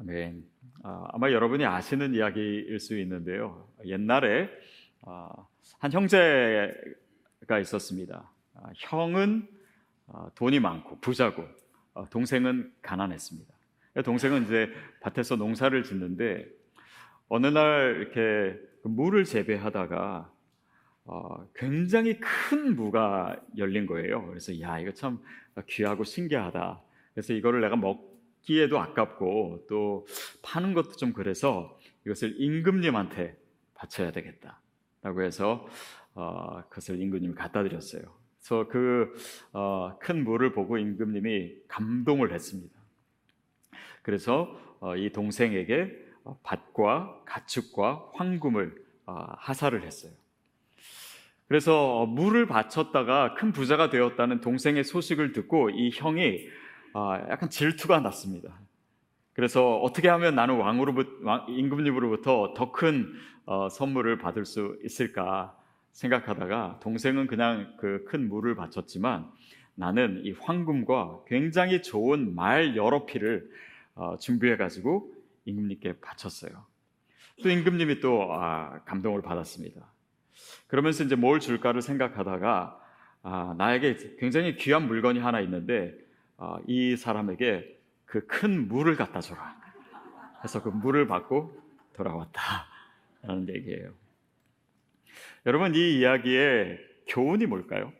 아멘. 아, 아마 여러분이 아시는 이야기일 수 있는데요. 옛날에 아, 한 형제가 있었습니다. 아, 형은 아, 돈이 많고 부자고 아, 동생은 가난했습니다. 동생은 이제 밭에서 농사를 짓는데 어느 날 이렇게 그 물을 재배하다가 어, 굉장히 큰 무가 열린 거예요. 그래서 야 이거 참 귀하고 신기하다. 그래서 이거를 내가 먹 기에도 아깝고 또 파는 것도 좀 그래서 이것을 임금님한테 바쳐야 되겠다라고 해서 어, 그것을 임금님이 갖다 드렸어요. 그래서 그큰 어, 물을 보고 임금님이 감동을 했습니다. 그래서 어, 이 동생에게 밭과 가축과 황금을 어, 하사를 했어요. 그래서 물을 바쳤다가 큰 부자가 되었다는 동생의 소식을 듣고 이 형이 아, 약간 질투가 났습니다. 그래서 어떻게 하면 나는 왕으로부터 임금님으로부터 더큰 어, 선물을 받을 수 있을까 생각하다가 동생은 그냥 그 큰 물을 바쳤지만 나는 이 황금과 굉장히 좋은 말 여러 피를 어, 준비해 가지고 임금님께 바쳤어요. 또 임금님이 또 아, 감동을 받았습니다. 그러면서 이제 뭘 줄까를 생각하다가 아, 나에게 굉장히 귀한 물건이 하나 있는데 아, 이 사람에게 그 큰 물을 갖다 줘라. 해서 그 물을 받고 돌아왔다라는 얘기예요. 여러분 이 이야기의 교훈이 뭘까요?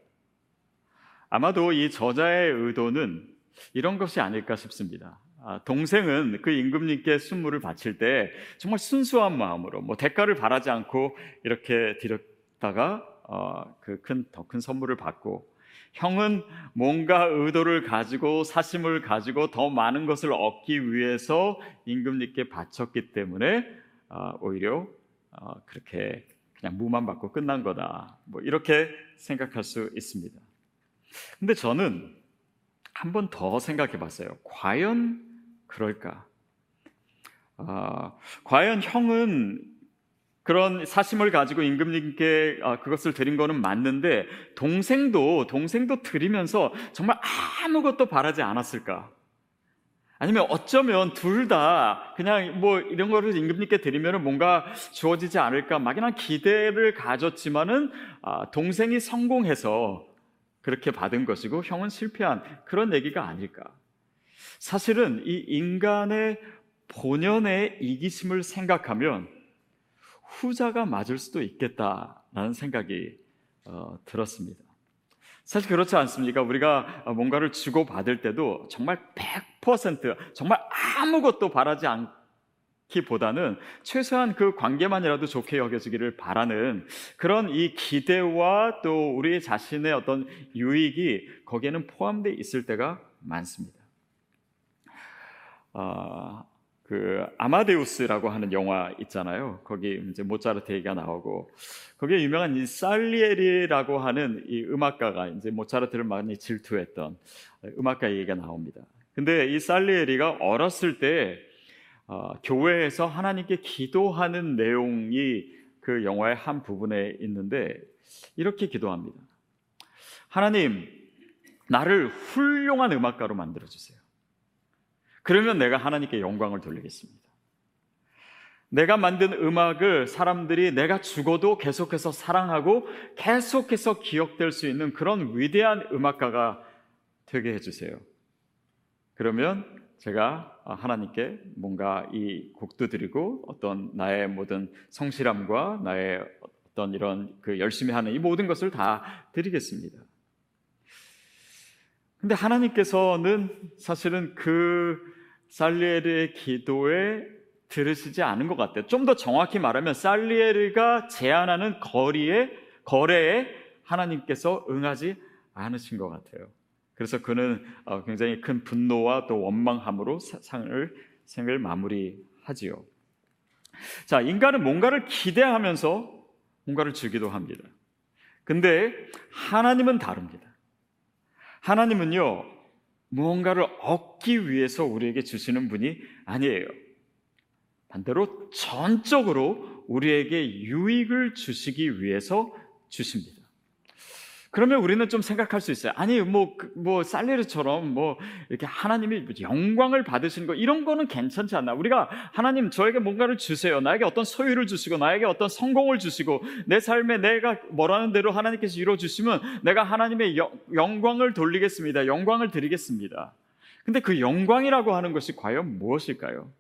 아마도 이 저자의 의도는 이런 것이 아닐까 싶습니다. 아, 동생은 그 임금님께 순물을 바칠 때 정말 순수한 마음으로 뭐 대가를 바라지 않고 이렇게 드렸 다가 어, 그큰 더큰 선물을 받고 형은 뭔가 의도를 가지고 사심을 가지고 더 많은 것을 얻기 위해서 임금님께 바쳤기 때문에 어, 오히려 어, 그렇게 그냥 무만 받고 끝난 거다. 뭐 이렇게 생각할 수 있습니다. 근데 저는 한 번 더 생각해 봤어요. 과연 그럴까? 아, 과연 형은 그런 사심을 가지고 임금님께 아, 그것을 드린 거는 맞는데 동생도 동생도 드리면서 정말 아무것도 바라지 않았을까? 아니면 어쩌면 둘 다 그냥 뭐 이런 거를 임금님께 드리면 뭔가 주어지지 않을까 막연한 기대를 가졌지만은 아, 동생이 성공해서 그렇게 받은 것이고 형은 실패한 그런 얘기가 아닐까? 사실은 이 인간의 본연의 이기심을 생각하면 후자가 맞을 수도 있겠다라는 생각이 어, 들었습니다. 사실 그렇지 않습니까? 우리가 뭔가를 주고받을 때도 정말 100% 정말 아무것도 바라지 않기보다는 최소한 그 관계만이라도 좋게 여겨지기를 바라는 그런 이 기대와 또 우리 자신의 어떤 유익이 거기에는 포함되어 있을 때가 많습니다. 어, 그 아마데우스라고 하는 영화 있잖아요. 거기 이제 모차르트 얘기가 나오고 거기에 유명한 이 살리에리라고 하는 이 음악가가 이제 모차르트를 많이 질투했던 음악가 얘기가 나옵니다. 근데 이 살리에리가 어렸을 때 어, 교회에서 하나님께 기도하는 내용이 그 영화의 한 부분에 있는데 이렇게 기도합니다. 하나님, 나를 훌륭한 음악가로 만들어 주세요. 그러면 내가 하나님께 영광을 돌리겠습니다. 내가 만든 음악을 사람들이 내가 죽어도 계속해서 사랑하고 계속해서 기억될 수 있는 그런 위대한 음악가가 되게 해주세요. 그러면 제가 하나님께 뭔가 이 곡도 드리고 어떤 나의 모든 성실함과 나의 어떤 이런 그 열심히 하는 이 모든 것을 다 드리겠습니다. 근데 하나님께서는 사실은 그 살리에르의 기도에 들으시지 않은 것 같아요. 좀 더 정확히 말하면 살리에르가 제안하는 거리에 거래에 하나님께서 응하지 않으신 것 같아요. 그래서 그는 어, 굉장히 큰 분노와 또 원망함으로 상을 생을 마무리하지요. 자, 인간은 뭔가를 기대하면서 뭔가를 주기도 합니다. 근데 하나님은 다릅니다. 하나님은요, 무언가를 얻기 위해서 우리에게 주시는 분이 아니에요. 반대로 전적으로 우리에게 유익을 주시기 위해서 주십니다. 그러면 우리는 좀 생각할 수 있어요. 아니, 뭐, 그, 뭐, 살레르처럼 뭐, 이렇게 하나님이 영광을 받으시는 거, 이런 거는 괜찮지 않나. 우리가 하나님 저에게 뭔가를 주세요. 나에게 어떤 소유를 주시고, 나에게 어떤 성공을 주시고, 내 삶에 내가 뭐라는 대로 하나님께서 이루어주시면 내가 하나님의 영광을 돌리겠습니다. 영광을 드리겠습니다. 근데 그 영광이라고 하는 것이 과연 무엇일까요?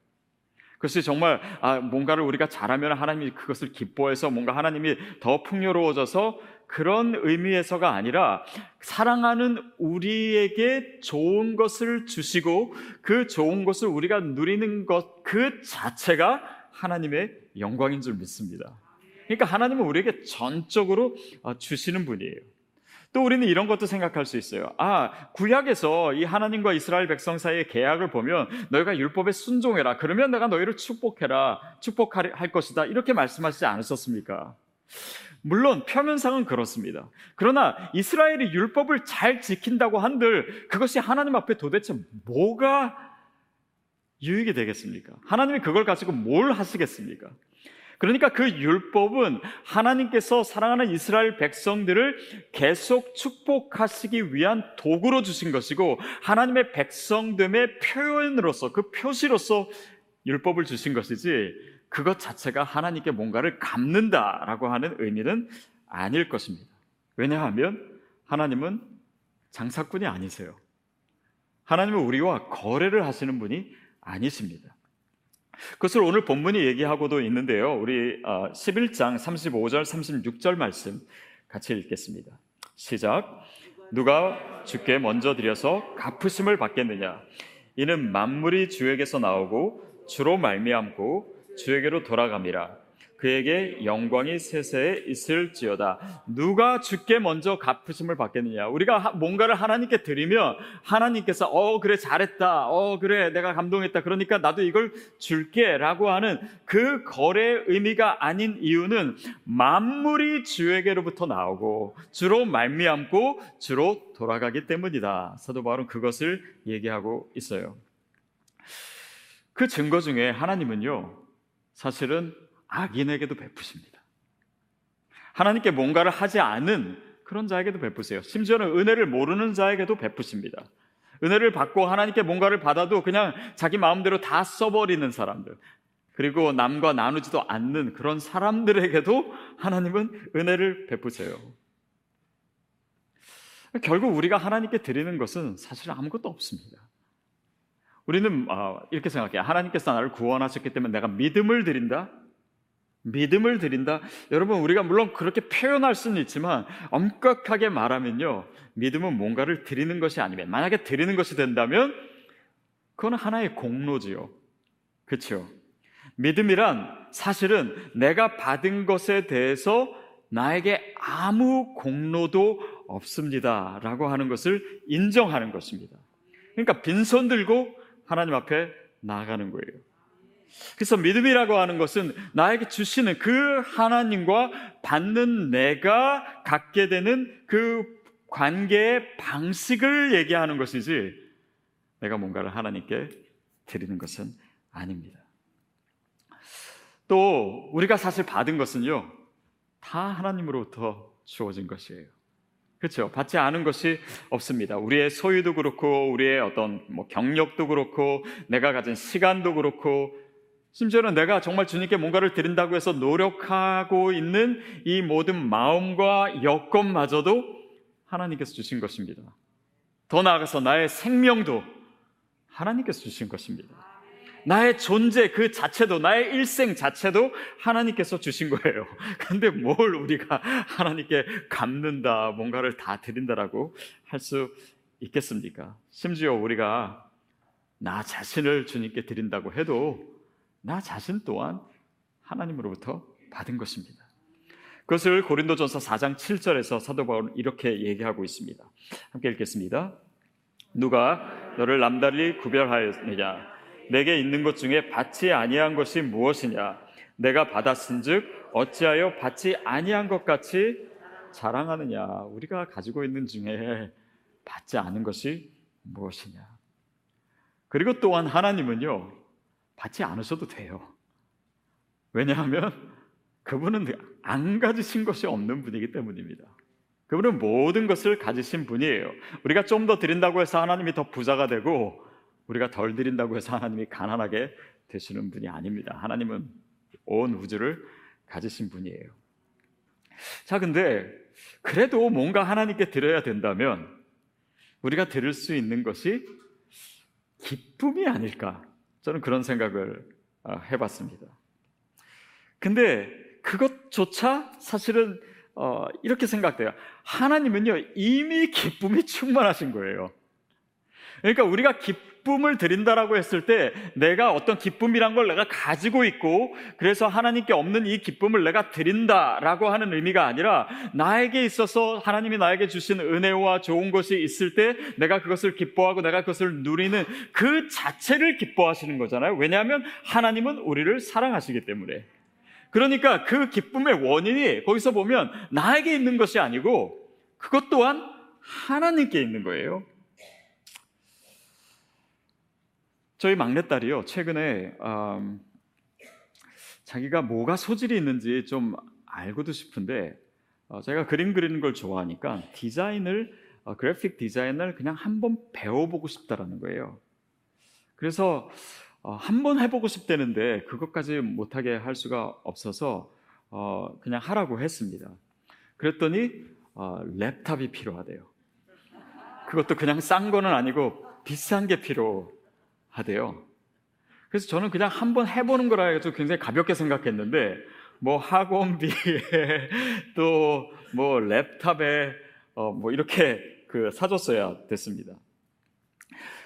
그것이 정말 아, 뭔가를 우리가 잘하면 하나님이 그것을 기뻐해서 뭔가 하나님이 더 풍요로워져서 그런 의미에서가 아니라 사랑하는 우리에게 좋은 것을 주시고 그 좋은 것을 우리가 누리는 것 그 자체가 하나님의 영광인 줄 믿습니다. 그러니까 하나님은 우리에게 전적으로 어, 주시는 분이에요. 또 우리는 이런 것도 생각할 수 있어요. 아, 구약에서 이 하나님과 이스라엘 백성 사이의 계약을 보면 너희가 율법에 순종해라. 그러면 내가 너희를 축복해라. 축복할 것이다. 이렇게 말씀하시지 않으셨습니까? 물론 표면상은 그렇습니다. 그러나 이스라엘이 율법을 잘 지킨다고 한들 그것이 하나님 앞에 도대체 뭐가 유익이 되겠습니까? 하나님이 그걸 가지고 뭘 하시겠습니까? 그러니까 그 율법은 하나님께서 사랑하는 이스라엘 백성들을 계속 축복하시기 위한 도구로 주신 것이고 하나님의 백성됨의 표현으로서 그 표시로서 율법을 주신 것이지 그것 자체가 하나님께 뭔가를 갚는다라고 하는 의미는 아닐 것입니다. 왜냐하면 하나님은 장사꾼이 아니세요. 하나님은 우리와 거래를 하시는 분이 아니십니다. 그것을 오늘 본문이 얘기하고도 있는데요. 우리 11장 35절, 36절 말씀 같이 읽겠습니다. 시작. 누가 주께 먼저 드려서 갚으심을 받겠느냐? 이는 만물이 주에게서 나오고 주로 말미암고 주에게로 돌아갑니다. 그에게 영광이 세세에 있을지어다. 누가 주께 먼저 갚으심을 받겠느냐? 우리가 뭔가를 하나님께 드리면 하나님께서 어 그래 잘했다. 어 그래 내가 감동했다. 그러니까 나도 이걸 줄게라고 하는 그 거래의 의미가 아닌 이유는 만물이 주에게로부터 나오고 주로 말미암고 주로 돌아가기 때문이다. 사도 바울은 그것을 얘기하고 있어요. 그 증거 중에 하나님은요. 사실은 악인에게도 베푸십니다. 하나님께 뭔가를 하지 않은 그런 자에게도 베푸세요. 심지어는 은혜를 모르는 자에게도 베푸십니다. 은혜를 받고 하나님께 뭔가를 받아도 그냥 자기 마음대로 다 써버리는 사람들. 그리고 남과 나누지도 않는 그런 사람들에게도 하나님은 은혜를 베푸세요. 결국 우리가 하나님께 드리는 것은 사실 아무것도 없습니다. 우리는 아, 이렇게 생각해요. 하나님께서 나를 구원하셨기 때문에 내가 믿음을 드린다. 믿음을 드린다. 여러분, 우리가 물론 그렇게 표현할 수는 있지만 엄격하게 말하면요. 믿음은 뭔가를 드리는 것이 아니면 만약에 드리는 것이 된다면 그건 하나의 공로지요. 그렇죠? 믿음이란 사실은 내가 받은 것에 대해서 나에게 아무 공로도 없습니다라고 하는 것을 인정하는 것입니다. 그러니까 빈손 들고 하나님 앞에 나아가는 거예요. 그래서 믿음이라고 하는 것은 나에게 주시는 그 하나님과 받는 내가 갖게 되는 그 관계의 방식을 얘기하는 것이지 내가 뭔가를 하나님께 드리는 것은 아닙니다. 또 우리가 사실 받은 것은요 다 하나님으로부터 주어진 것이에요. 그렇죠. 받지 않은 것이 없습니다. 우리의 소유도 그렇고, 우리의 어떤 뭐 경력도 그렇고, 내가 가진 시간도 그렇고, 심지어는 내가 정말 주님께 뭔가를 드린다고 해서 노력하고 있는 이 모든 마음과 여건마저도 하나님께서 주신 것입니다. 더 나아가서 나의 생명도 하나님께서 주신 것입니다. 나의 존재 그 자체도 나의 일생 자체도 하나님께서 주신 거예요. 근데 뭘 우리가 하나님께 갚는다, 뭔가를 다 드린다라고 할 수 있겠습니까? 심지어 우리가 나 자신을 주님께 드린다고 해도 나 자신 또한 하나님으로부터 받은 것입니다. 그것을 고린도전서 4장 7절에서 사도 바울은 이렇게 얘기하고 있습니다. 함께 읽겠습니다. 누가 너를 남달리 구별하였느냐 내게 있는 것 중에 받지 아니한 것이 무엇이냐? 내가 받았은즉 어찌하여 받지 아니한 것 같이 자랑하느냐? 우리가 가지고 있는 중에 받지 않은 것이 무엇이냐? 그리고 또한 하나님은요 받지 않으셔도 돼요. 왜냐하면 그분은 안 가지신 것이 없는 분이기 때문입니다. 그분은 모든 것을 가지신 분이에요. 우리가 좀 더 드린다고 해서 하나님이 더 부자가 되고 우리가 덜 드린다고 해서 하나님이 가난하게 되시는 분이 아닙니다. 하나님은 온 우주를 가지신 분이에요. 자, 근데 그래도 뭔가 하나님께 드려야 된다면 우리가 드릴 수 있는 것이 기쁨이 아닐까? 저는 그런 생각을 어, 해봤습니다. 근데 그것조차 사실은 어, 이렇게 생각돼요. 하나님은요, 이미 기쁨이 충만하신 거예요. 그러니까 우리가 기쁨 을 드린다라고 했을 때 내가 어떤 기쁨이란 걸 내가 가지고 있고 그래서 하나님께 없는 이 기쁨을 내가 드린다라고 하는 의미가 아니라 나에게 있어서 하나님이 나에게 주신 은혜와 좋은 것이 있을 때 내가 그것을 기뻐하고 내가 그것을 누리는 그 자체를 기뻐하시는 거잖아요. 왜냐하면 하나님은 우리를 사랑하시기 때문에. 그러니까 그 기쁨의 원인이 거기서 보면 나에게 있는 것이 아니고 그것 또한 하나님께 있는 거예요. 저희 막내딸이요 최근에 음, 자기가 뭐가 소질이 있는지 좀 알고도 싶은데 어, 제가 그림 그리는 걸 좋아하니까 디자인을 어, 그래픽 디자인을 그냥 한번 배워보고 싶다라는 거예요. 그래서 어, 한번 해보고 싶다는데 그것까지 못하게 할 수가 없어서 어, 그냥 하라고 했습니다. 그랬더니 어, 랩탑이 필요하대요. 그것도 그냥 싼 거는 아니고 비싼 게 필요. 하대요. 그래서 저는 그냥 한번 해보는 거라 해서 굉장히 가볍게 생각했는데 뭐 학원비에 또 뭐 랩탑에 어 뭐 이렇게 그 사줬어야 됐습니다.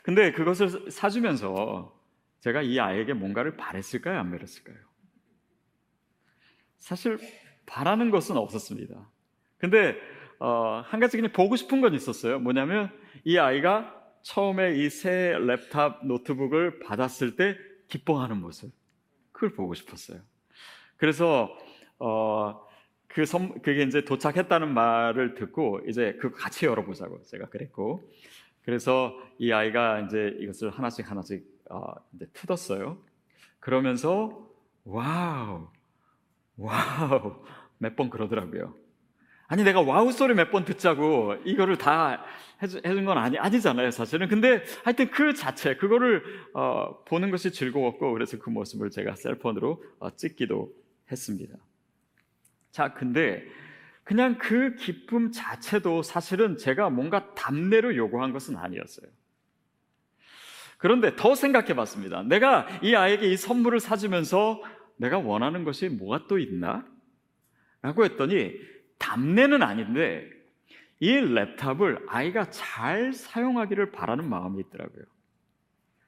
근데 그것을 사주면서 제가 이 아이에게 뭔가를 바랬을까요? 안 바랬을까요? 사실 바라는 것은 없었습니다. 근데 어, 한 가지 그냥 보고 싶은 건 있었어요. 뭐냐면 이 아이가 처음에 이 새 랩탑 노트북을 받았을 때 기뻐하는 모습 그걸 보고 싶었어요. 그래서 어, 그 선, 그게 이제 도착했다는 말을 듣고 이제 그 같이 열어보자고 제가 그랬고 그래서 이 아이가 이제 이것을 하나씩 하나씩 어, 이제 뜯었어요. 그러면서 wow wow 몇 번 그러더라고요. 아니 내가 wow 소리 몇 번 듣자고 이거를 다 해준 건 아니, 아니잖아요 사실은. 근데 하여튼 그 자체 그거를 어, 보는 것이 즐거웠고 그래서 그 모습을 제가 cell phone으로 어, 찍기도 했습니다. 자 근데 그냥 그 기쁨 자체도 사실은 제가 뭔가 답례로 요구한 것은 아니었어요. 그런데 더 생각해 봤습니다. 내가 이 아이에게 이 선물을 사주면서 내가 원하는 것이 뭐가 또 있나? 라고 했더니 답례는 아닌데 이 랩탑을 아이가 잘 사용하기를 바라는 마음이 있더라고요.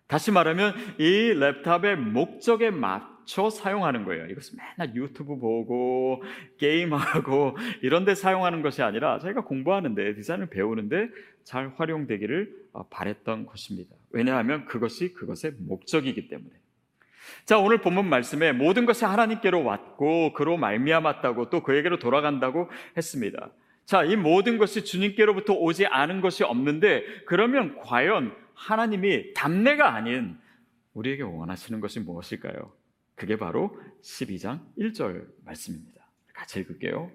다시 말하면 이 랩탑의 목적에 맞춰 사용하는 거예요. 이것을 맨날 유튜브 보고 게임하고 이런 데 사용하는 것이 아니라 저희가 공부하는데 디자인을 배우는데 잘 활용되기를 어, 바랬던 것입니다. 왜냐하면 그것이 그것의 목적이기 때문에. 자, 오늘 본문 말씀에 모든 것이 하나님께로 왔고 그로 말미암았다고 또 그에게로 돌아간다고 했습니다. 자, 이 모든 것이 주님께로부터 오지 않은 것이 없는데 그러면 과연 하나님이 답례가 아닌 우리에게 원하시는 것이 무엇일까요? 그게 바로 12장 1절 말씀입니다. 같이 읽을게요.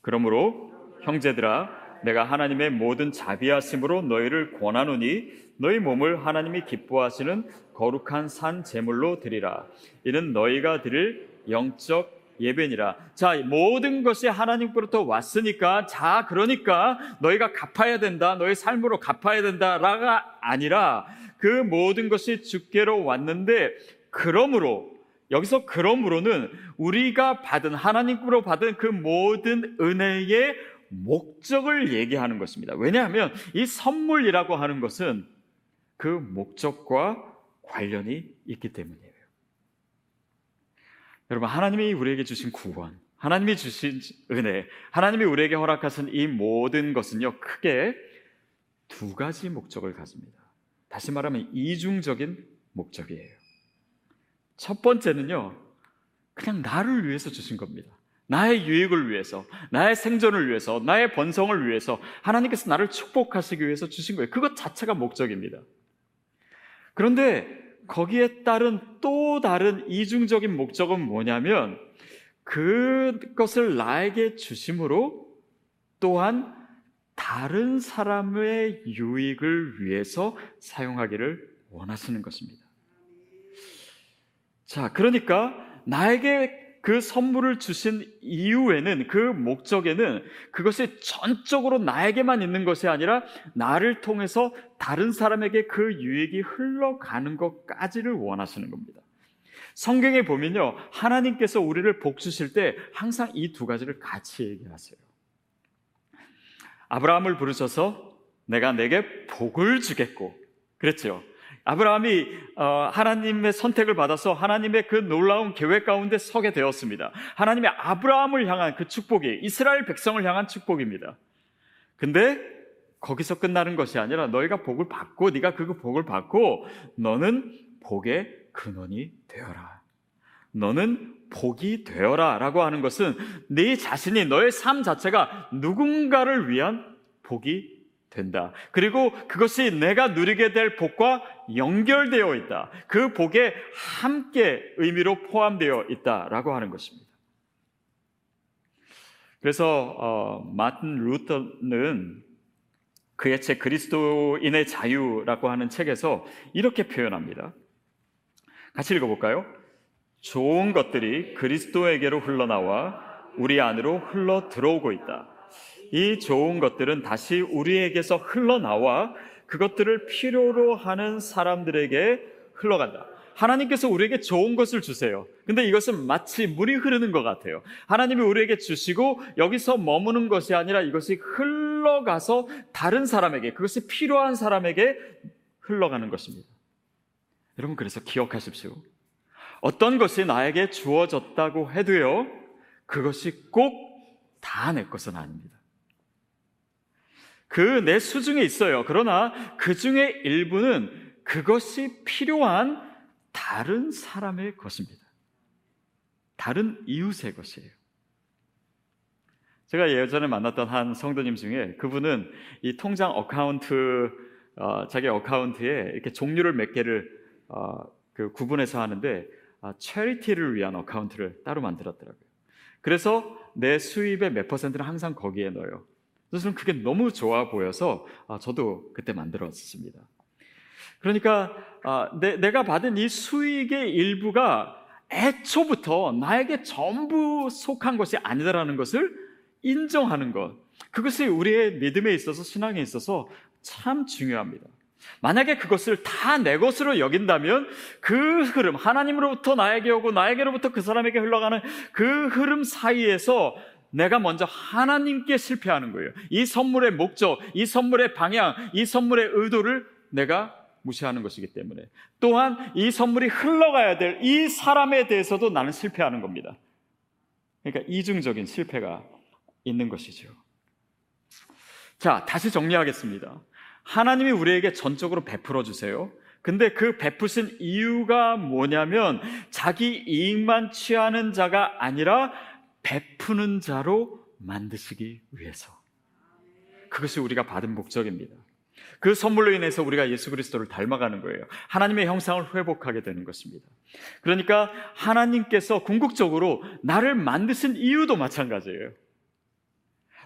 그러므로 형제들아 내가 하나님의 모든 자비하심으로 너희를 권하노니 너희 몸을 하나님이 기뻐하시는 거룩한 산 제물로 드리라. 이는 너희가 드릴 영적 예배니라. 자, 모든 것이 하나님께로부터 왔으니까, 자, 그러니까 너희가 갚아야 된다. 너희 삶으로 갚아야 된다라가 아니라 그 모든 것이 주께로 왔는데, 그러므로, 여기서 그러므로는 우리가 받은, 하나님께로 받은 그 모든 은혜의 목적을 얘기하는 것입니다. 왜냐하면 이 선물이라고 하는 것은 그 목적과 관련이 있기 때문이에요. 여러분, 하나님이 우리에게 주신 구원, 하나님이 주신 은혜, 하나님이 우리에게 허락하신 이 모든 것은요, 크게 두 가지 목적을 가집니다. 다시 말하면 이중적인 목적이에요. 첫 번째는요, 그냥 나를 위해서 주신 겁니다. 나의 유익을 위해서, 나의 생존을 위해서, 나의 번성을 위해서, 하나님께서 나를 축복하시기 위해서 주신 거예요. 그것 자체가 목적입니다. 그런데 거기에 따른 또 다른 이중적인 목적은 뭐냐면 그것을 나에게 주심으로 또한 다른 사람의 유익을 위해서 사용하기를 원하시는 것입니다. 자, 그러니까 나에게 그 선물을 주신 이유에는 그 목적에는 그것이 전적으로 나에게만 있는 것이 아니라 나를 통해서 다른 사람에게 그 유익이 흘러가는 것까지를 원하시는 겁니다. 성경에 보면요. 하나님께서 우리를 복 주실 때 항상 이 두 가지를 같이 얘기하세요. 아브라함을 부르셔서 내가 내게 복을 주겠고 그랬죠. 아브라함이 어, 하나님의 선택을 받아서 하나님의 그 놀라운 계획 가운데 서게 되었습니다. 하나님의 아브라함을 향한 그 축복이 이스라엘 백성을 향한 축복입니다. 근데 거기서 끝나는 것이 아니라 너희가 복을 받고 네가 그 복을 받고 너는 복의 근원이 되어라. 너는 복이 되어라 라고 하는 것은 네 자신이 너의 삶 자체가 누군가를 위한 복이 된다. 그리고 그것이 내가 누리게 될 복과 연결되어 있다. 그 복에 함께 의미로 포함되어 있다라고 하는 것입니다. 그래서 어, 마틴 루터는 그의 책 그리스도인의 자유라고 하는 책에서 이렇게 표현합니다. 같이 읽어볼까요? 좋은 것들이 그리스도에게로 흘러나와 우리 안으로 흘러 들어오고 있다. 이 좋은 것들은 다시 우리에게서 흘러나와 그것들을 필요로 하는 사람들에게 흘러간다. 하나님께서 우리에게 좋은 것을 주세요. 근데 이것은 마치 물이 흐르는 것 같아요. 하나님이 우리에게 주시고 여기서 머무는 것이 아니라 이것이 흘러가서 다른 사람에게, 그것이 필요한 사람에게 흘러가는 것입니다. 여러분, 그래서 기억하십시오. 어떤 것이 나에게 주어졌다고 해도요, 그것이 꼭 다 내 것은 아닙니다. 그 내 수중에 있어요. 그러나 그 중에 일부는 그것이 필요한 다른 사람의 것입니다. 다른 이웃의 것이에요. 제가 예전에 만났던 한 성도님 중에 그분은 이 통장 account, 어, 자기 account에 이렇게 종류를 몇 개를 어, 그 구분해서 하는데 아, charity를 위한 account를 따로 만들었더라고요. 그래서 내 수입의 몇 퍼센트를 항상 거기에 넣어요. 저는 그게 너무 좋아 보여서 아, 저도 그때 만들었습니다. 그러니까 아, 내, 가 받은 이 수익의 일부가 애초부터 나에게 전부 속한 것이 아니다라는 것을 인정하는 것. 그것이 우리의 믿음에 있어서 신앙에 있어서 참 중요합니다. 만약에 그것을 다 내 것으로 여긴다면 그 흐름, 하나님으로부터 나에게 오고 나에게로부터 그 사람에게 흘러가는 그 흐름 사이에서 내가 먼저 하나님께 실패하는 거예요. 이 선물의 목적, 이 선물의 방향, 이 선물의 의도를 내가 무시하는 것이기 때문에 또한 이 선물이 흘러가야 될 이 사람에 대해서도 나는 실패하는 겁니다. 그러니까 이중적인 실패가 있는 것이죠. 자, 다시 정리하겠습니다. 하나님이 우리에게 전적으로 베풀어 주세요. 근데 그 베푸신 이유가 뭐냐면 자기 이익만 취하는 자가 아니라 베푸는 자로 만드시기 위해서. 그것이 우리가 받은 목적입니다. 그 선물로 인해서 우리가 예수 그리스도를 닮아가는 거예요. 하나님의 형상을 회복하게 되는 것입니다. 그러니까 하나님께서 궁극적으로 나를 만드신 이유도 마찬가지예요.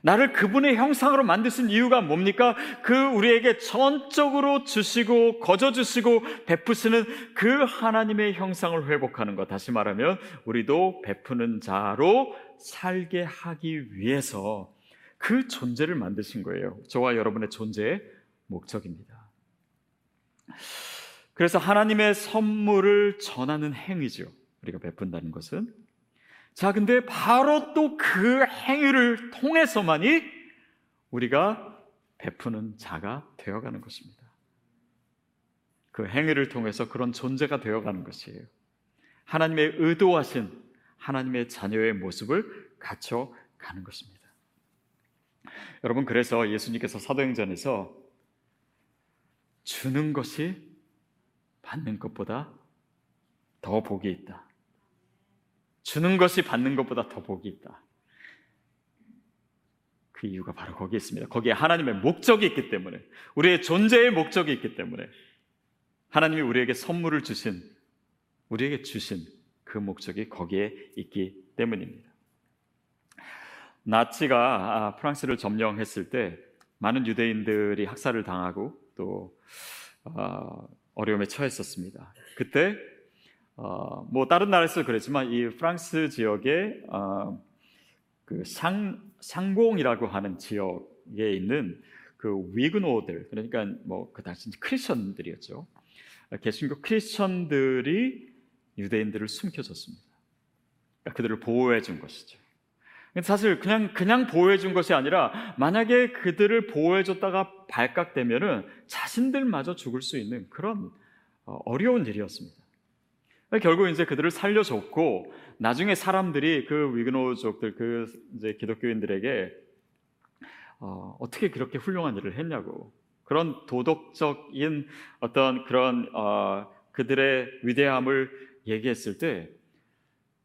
나를 그분의 형상으로 만드신 이유가 뭡니까? 그 우리에게 전적으로 주시고 거저 주시고 베푸시는 그 하나님의 형상을 회복하는 것. 다시 말하면 우리도 베푸는 자로 살게 하기 위해서 그 존재를 만드신 거예요. 저와 여러분의 존재의 목적입니다. 그래서 하나님의 선물을 전하는 행위죠. 우리가 베푼다는 것은 자, 근데 바로 또 그 행위를 통해서만이 우리가 베푸는 자가 되어가는 것입니다. 그 행위를 통해서 그런 존재가 되어가는 것이에요. 하나님의 의도하신 하나님의 자녀의 모습을 갖춰가는 것입니다. 여러분, 그래서 예수님께서 사도행전에서 주는 것이 받는 것보다 더 복이 있다. 주는 것이 받는 것보다 더 복이 있다. 그 이유가 바로 거기에 있습니다. 거기에 하나님의 목적이 있기 때문에, 우리의 존재의 목적이 있기 때문에, 하나님이 우리에게 선물을 주신, 우리에게 주신 그 목적이 거기에 있기 때문입니다. 나치가 아, 프랑스를 점령했을 때 많은 유대인들이 학살을 당하고 또 어, 어려움에 처했었습니다. 그때 어, 뭐 다른 나라에서 그랬지만 이 프랑스 지역에 어, 그 상, 상공이라고 하는 지역에 있는 그 위그노들 그러니까 뭐 그 당시 크리스천들이었죠. 개신교 크리스천들이 유대인들을 숨겨줬습니다. 그러니까 그들을 보호해 준 것이죠. 사실 그냥 그냥 보호해 준 것이 아니라 만약에 그들을 보호해 줬다가 발각되면은 자신들마저 죽을 수 있는 그런 어, 어려운 일이었습니다. 결국 이제 그들을 살려줬고 나중에 사람들이 그 위그노족들 그 이제 기독교인들에게 어, 어떻게 그렇게 훌륭한 일을 했냐고 그런 도덕적인 어떤 그런 어, 그들의 위대함을 얘기했을 때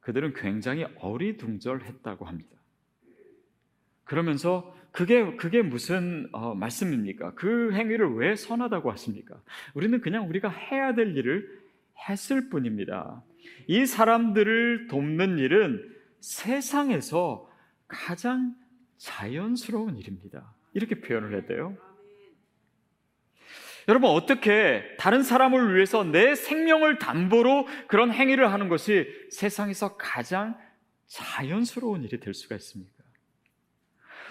그들은 굉장히 어리둥절했다고 합니다. 그러면서 그게 그게 무슨 어, 말씀입니까? 그 행위를 왜 선하다고 하십니까? 우리는 그냥 우리가 해야 될 일을 했을 뿐입니다. 이 사람들을 돕는 일은 세상에서 가장 자연스러운 일입니다. 이렇게 표현을 했대요. 여러분, 어떻게 다른 사람을 위해서 내 생명을 담보로 그런 행위를 하는 것이 세상에서 가장 자연스러운 일이 될 수가 있습니까?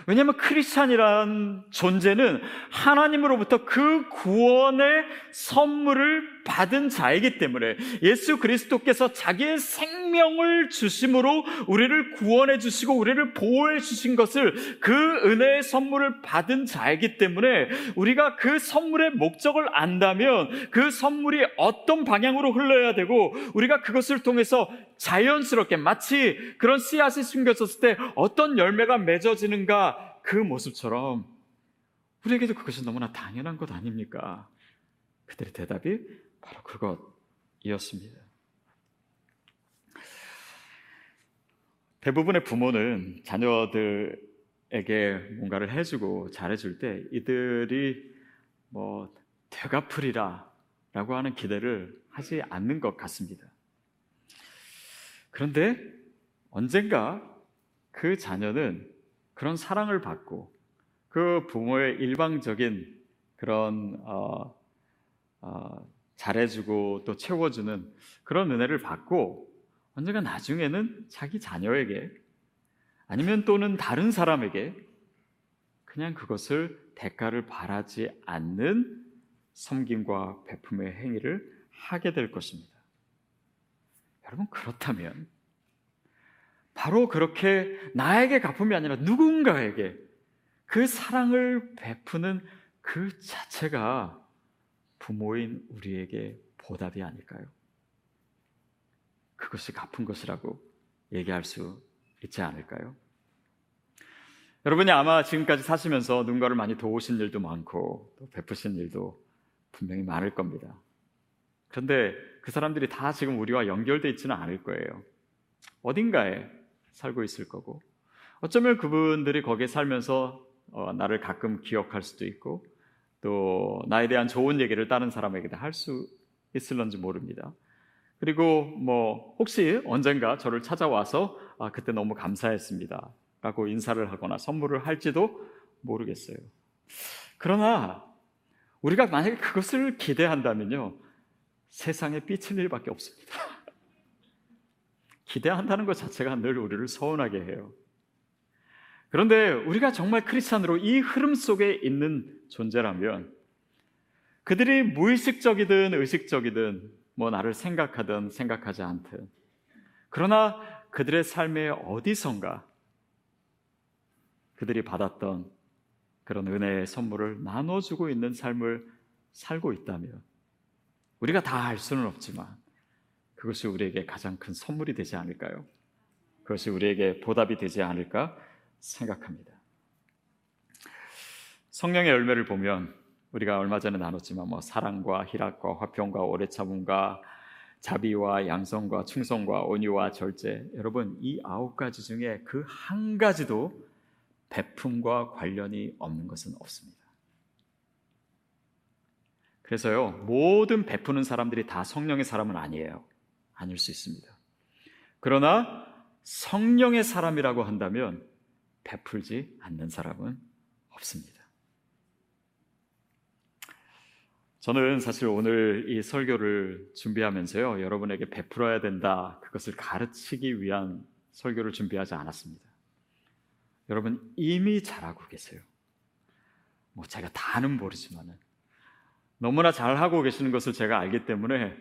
왜냐하면 크리스찬이라는 존재는 하나님으로부터 그 구원의 선물을 받은 자이기 때문에 예수 그리스도께서 자기의 생명을 주심으로 우리를 구원해 주시고 우리를 보호해 주신 것을 그 은혜의 선물을 받은 자이기 때문에 우리가 그 선물의 목적을 안다면 그 선물이 어떤 방향으로 흘러야 되고 우리가 그것을 통해서 자연스럽게 마치 그런 씨앗이 숨겨졌을 때 어떤 열매가 맺어지는가 그 모습처럼 우리에게도 그것이 너무나 당연한 것 아닙니까? 그들의 대답이 바로 그것이었습니다. 대부분의 부모는 자녀들에게 뭔가를 해주고 잘해줄 때 이들이 뭐 되갚으리라 라고 하는 기대를 하지 않는 것 같습니다. 그런데 언젠가 그 자녀는 그런 사랑을 받고 그 부모의 일방적인 그런 어, 어, 잘해주고 또 채워주는 그런 은혜를 받고 언젠가 나중에는 자기 자녀에게 아니면 또는 다른 사람에게 그냥 그것을 대가를 바라지 않는 섬김과 베품의 행위를 하게 될 것입니다. 여러분, 그렇다면 바로 그렇게 나에게 갚음이 아니라 누군가에게 그 사랑을 베푸는 그 자체가 부모인 우리에게 보답이 아닐까요? 그것이 갚은 것이라고 얘기할 수 있지 않을까요? 여러분이 아마 지금까지 사시면서 누군가를 많이 도우신 일도 많고 또 베푸신 일도 분명히 많을 겁니다. 그런데 그 사람들이 다 지금 우리와 연결되어 있지는 않을 거예요. 어딘가에 살고 있을 거고 어쩌면 그분들이 거기에 살면서 어, 나를 가끔 기억할 수도 있고 또 나에 대한 좋은 얘기를 다른 사람에게 할수 있을런지 모릅니다. 그리고 뭐 혹시 언젠가 저를 찾아와서 아 그때 너무 감사했습니다. 라고 인사를 하거나 선물을 할지도 모르겠어요. 그러나 우리가 만약에 그것을 기대한다면요. 세상에 삐칠 일밖에 없습니다. 기대한다는 것 자체가 늘 우리를 서운하게 해요. 그런데 우리가 정말 크리스찬으로 이 흐름 속에 있는 존재라면 그들이 무의식적이든 의식적이든 뭐 나를 생각하든 생각하지 않든 그러나 그들의 삶의 어디선가 그들이 받았던 그런 은혜의 선물을 나눠주고 있는 삶을 살고 있다면 우리가 다 알 수는 없지만 그것이 우리에게 가장 큰 선물이 되지 않을까요? 그것이 우리에게 보답이 되지 않을까 생각합니다. 성령의 열매를 보면 우리가 얼마 전에 나눴지만 뭐 사랑과 희락과 화평과 오래 참음과 자비와 양성과 충성과 온유와 절제 여러분 이 아홉 가지 중에 그 한 가지도 베품과 관련이 없는 것은 없습니다. 그래서요 모든 베푸는 사람들이 다 성령의 사람은 아니에요. 아닐 수 있습니다. 그러나 성령의 사람이라고 한다면 베풀지 않는 사람은 없습니다. 저는 사실 오늘 이 설교를 준비하면서요, 여러분에게 베풀어야 된다, 그것을 가르치기 위한 설교를 준비하지 않았습니다. 여러분 이미 잘하고 계세요. 뭐 제가 다는 모르지만은 너무나 잘하고 계시는 것을 제가 알기 때문에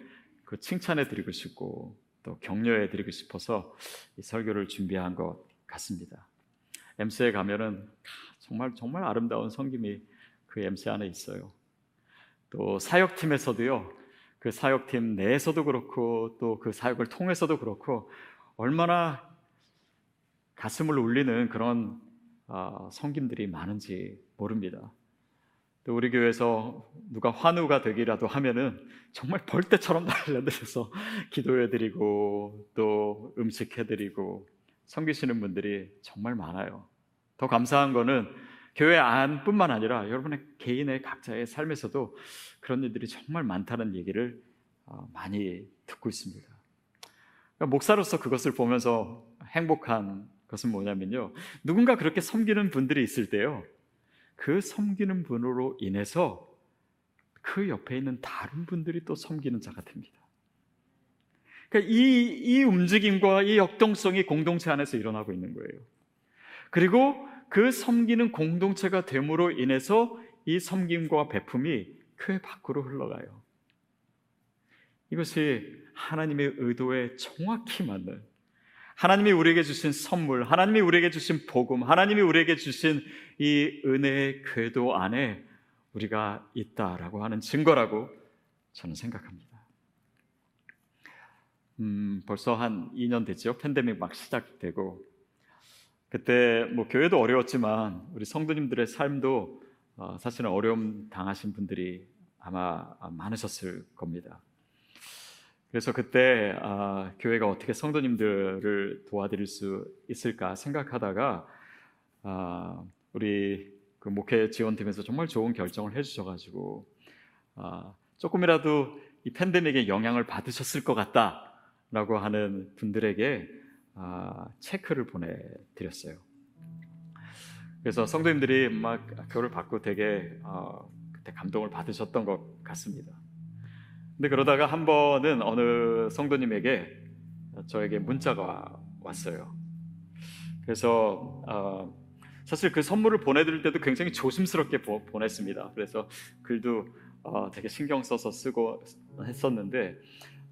그 칭찬해 드리고 싶고 또 격려해 드리고 싶어서 이 설교를 준비한 것 같습니다. MC에 가면은 정말 정말 아름다운 성김이 그 MC 안에 있어요. 또 사역팀에서도요. 그 사역팀 내에서도 그렇고 또 그 사역을 통해서도 그렇고 얼마나 가슴을 울리는 그런 어, 성김들이 많은지 모릅니다. 또 우리 교회에서 누가 환우가 되기라도 하면은 정말 벌떼처럼 달려들어서 기도해드리고 또 음식해드리고 섬기시는 분들이 정말 많아요. 더 감사한 거는 교회 안뿐만 아니라 여러분의 개인의 각자의 삶에서도 그런 일들이 정말 많다는 얘기를 어, 많이 듣고 있습니다. 그러니까 목사로서 그것을 보면서 행복한 것은 뭐냐면요. 누군가 그렇게 섬기는 분들이 있을 때요. 그 섬기는 분으로 인해서 그 옆에 있는 다른 분들이 또 섬기는 자가 됩니다. 그러니까 이, 이 움직임과 이 역동성이 공동체 안에서 일어나고 있는 거예요. 그리고 그 섬기는 공동체가 됨으로 인해서 이 섬김과 베품이 교회 밖으로 흘러가요. 이것이 하나님의 의도에 정확히 맞는 하나님이 우리에게 주신 선물, 하나님이 우리에게 주신 복음, 하나님이 우리에게 주신 이 은혜의 궤도 안에 우리가 있다라고 하는 증거라고 저는 생각합니다. 음, 벌써 한 2년 됐죠. 팬데믹 막 시작되고 그때 뭐 교회도 어려웠지만 우리 성도님들의 삶도 어, 사실은 어려움 당하신 분들이 아마 많으셨을 겁니다. 그래서 그때 아, 교회가 어떻게 성도님들을 도와드릴 수 있을까 생각하다가 아, 우리 그 목회 지원팀에서 정말 좋은 결정을 해주셔가지고 아, 조금이라도 이 팬데믹의 영향을 받으셨을 것 같다 라고 하는 분들에게 아, 체크를 보내드렸어요. 그래서 성도님들이 막 교를 받고 되게 어, 그때 감동을 받으셨던 것 같습니다. 근데 그러다가 한 번은 어느 성도님에게 저에게 문자가 왔어요. 그래서 어, 사실 그 선물을 보내드릴 때도 굉장히 조심스럽게 보, 냈습니다 그래서 글도 어, 되게 신경 써서 쓰고 했었는데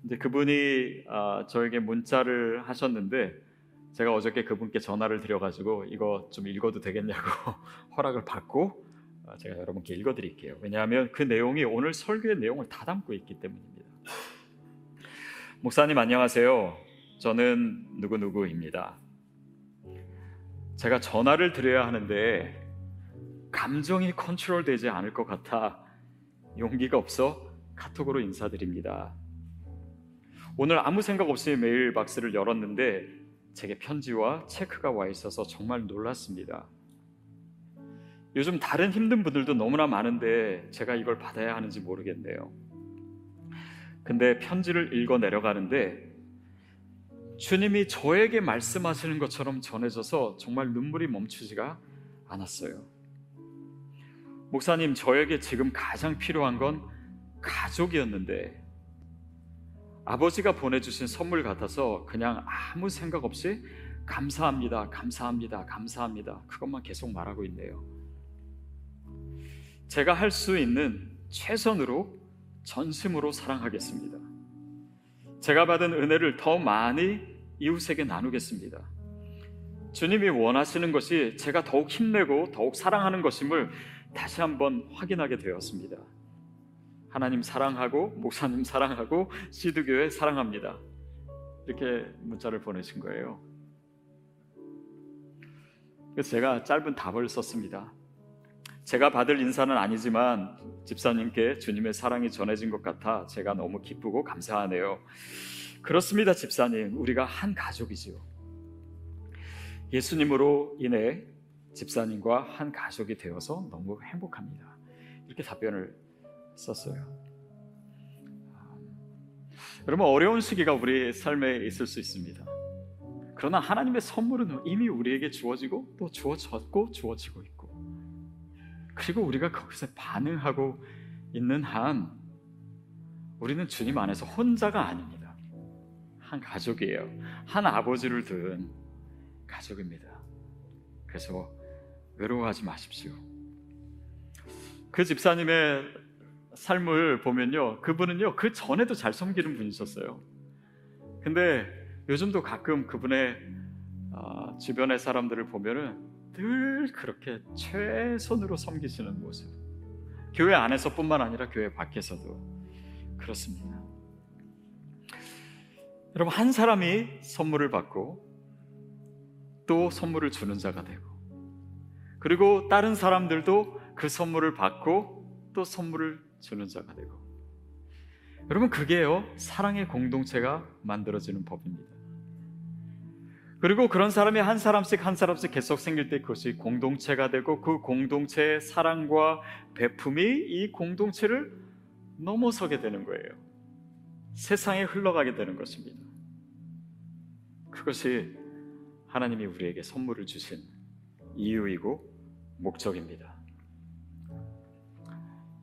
이제 그분이 어, 저에게 문자를 하셨는데 제가 어저께 그분께 전화를 드려가지고 이거 좀 읽어도 되겠냐고 허락을 받고 어, 제가 여러분께 읽어드릴게요. 왜냐하면 그 내용이 오늘 설교의 내용을 다 담고 있기 때문입니다. 목사님 안녕하세요. 저는 누구 누구입니다. 제가 전화를 드려야 하는데 감정이 컨트롤되지 않을 것 같아 용기가 없어 카톡으로 인사드립니다. 오늘 아무 생각 없이 메일 박스를 열었는데 제게 편지와 체크가 와 있어서 정말 놀랐습니다. 요즘 다른 힘든 분들도 너무나 많은데 제가 이걸 받아야 하는지 모르겠네요. 근데 편지를 읽어 내려가는데 주님이 저에게 말씀하시는 것처럼 전해져서 정말 눈물이 멈추지가 않았어요. 목사님, 저에게 지금 가장 필요한 건 가족이었는데 아버지가 보내주신 선물 같아서 그냥 아무 생각 없이 감사합니다, 감사합니다, 감사합니다. 그것만 계속 말하고 있네요. 제가 할 수 있는 최선으로 전심으로 사랑하겠습니다. 제가 받은 은혜를 더 많이 이웃에게 나누겠습니다. 주님이 원하시는 것이 제가 더욱 힘내고 더욱 사랑하는 것임을 다시 한번 확인하게 되었습니다. 하나님 사랑하고 목사님 사랑하고 시드교회 사랑합니다. 이렇게 문자를 보내신 거예요. 그래서 제가 짧은 답을 썼습니다. 제가 받을 인사는 아니지만 집사님께 주님의 사랑이 전해진 것 같아 제가 너무 기쁘고 감사하네요. 그렇습니다, 집사님. 우리가 한 가족이지요. 예수님으로 인해 집사님과 한 가족이 되어서 너무 행복합니다. 이렇게 답변을 썼어요. 여러분 어려운 시기가 우리 삶에 있을 수 있습니다. 그러나 하나님의 선물은 이미 우리에게 주어지고 또 주어졌고 주어지고 있고 그리고 우리가 거기서 반응하고 있는 한 우리는 주님 안에서 혼자가 아닙니다. 한 가족이에요. 한 아버지를 둔 가족입니다. 그래서 외로워하지 마십시오. 그 집사님의 삶을 보면요. 그분은요, 그 전에도 잘 섬기는 분이셨어요. 근데 요즘도 가끔 그분의 어, 주변의 사람들을 보면은 늘 그렇게 최선으로 섬기시는 모습. 교회 안에서뿐만 아니라 교회 밖에서도 그렇습니다. 여러분, 한 사람이 선물을 받고 또 선물을 주는 자가 되고, 그리고 다른 사람들도 그 선물을 받고 또 선물을 주는 자가 되고, 여러분, 그게요, 사랑의 공동체가 만들어지는 법입니다. 그리고 그런 사람이 한 사람씩 한 사람씩 계속 생길 때 그것이 공동체가 되고 그 공동체의 사랑과 배품이 이 공동체를 넘어서게 되는 거예요. 세상에 흘러가게 되는 것입니다. 그것이 하나님이 우리에게 선물을 주신 이유이고 목적입니다.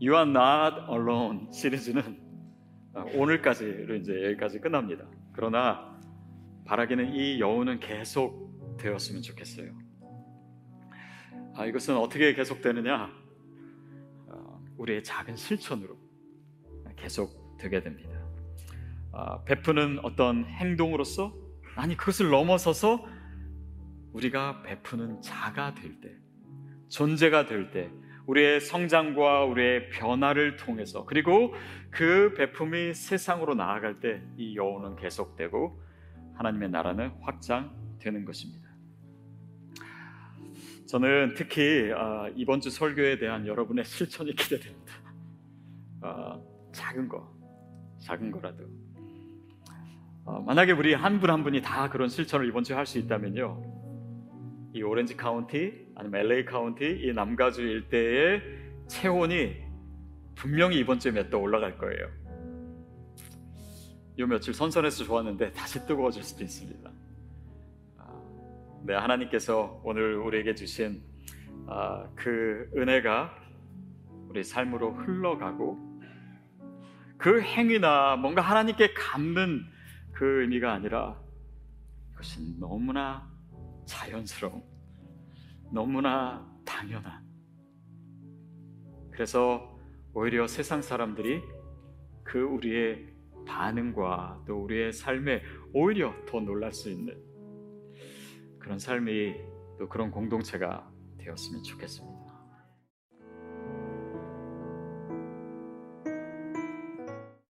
You are not alone 시리즈는 오늘까지로 이제 여기까지 끝납니다. 그러나 바라기는 이 여운은 계속 되었으면 좋겠어요. 아, 이것은 어떻게 계속되느냐? 어, 우리의 작은 실천으로 계속 되게 됩니다. 아, 베푸는 어떤 행동으로서 아니 그것을 넘어서서 우리가 베푸는 자가 될 때, 존재가 될 때, 우리의 성장과 우리의 변화를 통해서 그리고 그 베품이 세상으로 나아갈 때 이 여운은 계속되고 하나님의 나라는 확장되는 것입니다. 저는 특히 이번 주 설교에 대한 여러분의 실천이 기대됩니다. 작은 거, 작은 거라도. 만약에 우리 한 분 한 분이 다 그런 실천을 이번 주에 할 수 있다면요. 이 오렌지 카운티 아니면 LA 카운티 이 남가주 일대의 체온이 분명히 이번 주에 몇 도 올라갈 거예요. 요 며칠 선선해서 좋았는데 다시 뜨거워질 수도 있습니다. 네, 하나님께서 오늘 우리에게 주신 그 은혜가 우리 삶으로 흘러가고 그 행위나 뭔가 하나님께 갚는 그 의미가 아니라 그것이 너무나 자연스러운, 너무나 당연한. 그래서 오히려 세상 사람들이 그 우리의 반응과 또 우리의 삶에 오히려 더 놀랄 수 있는 그런 삶이 또 그런 공동체가 되었으면 좋겠습니다.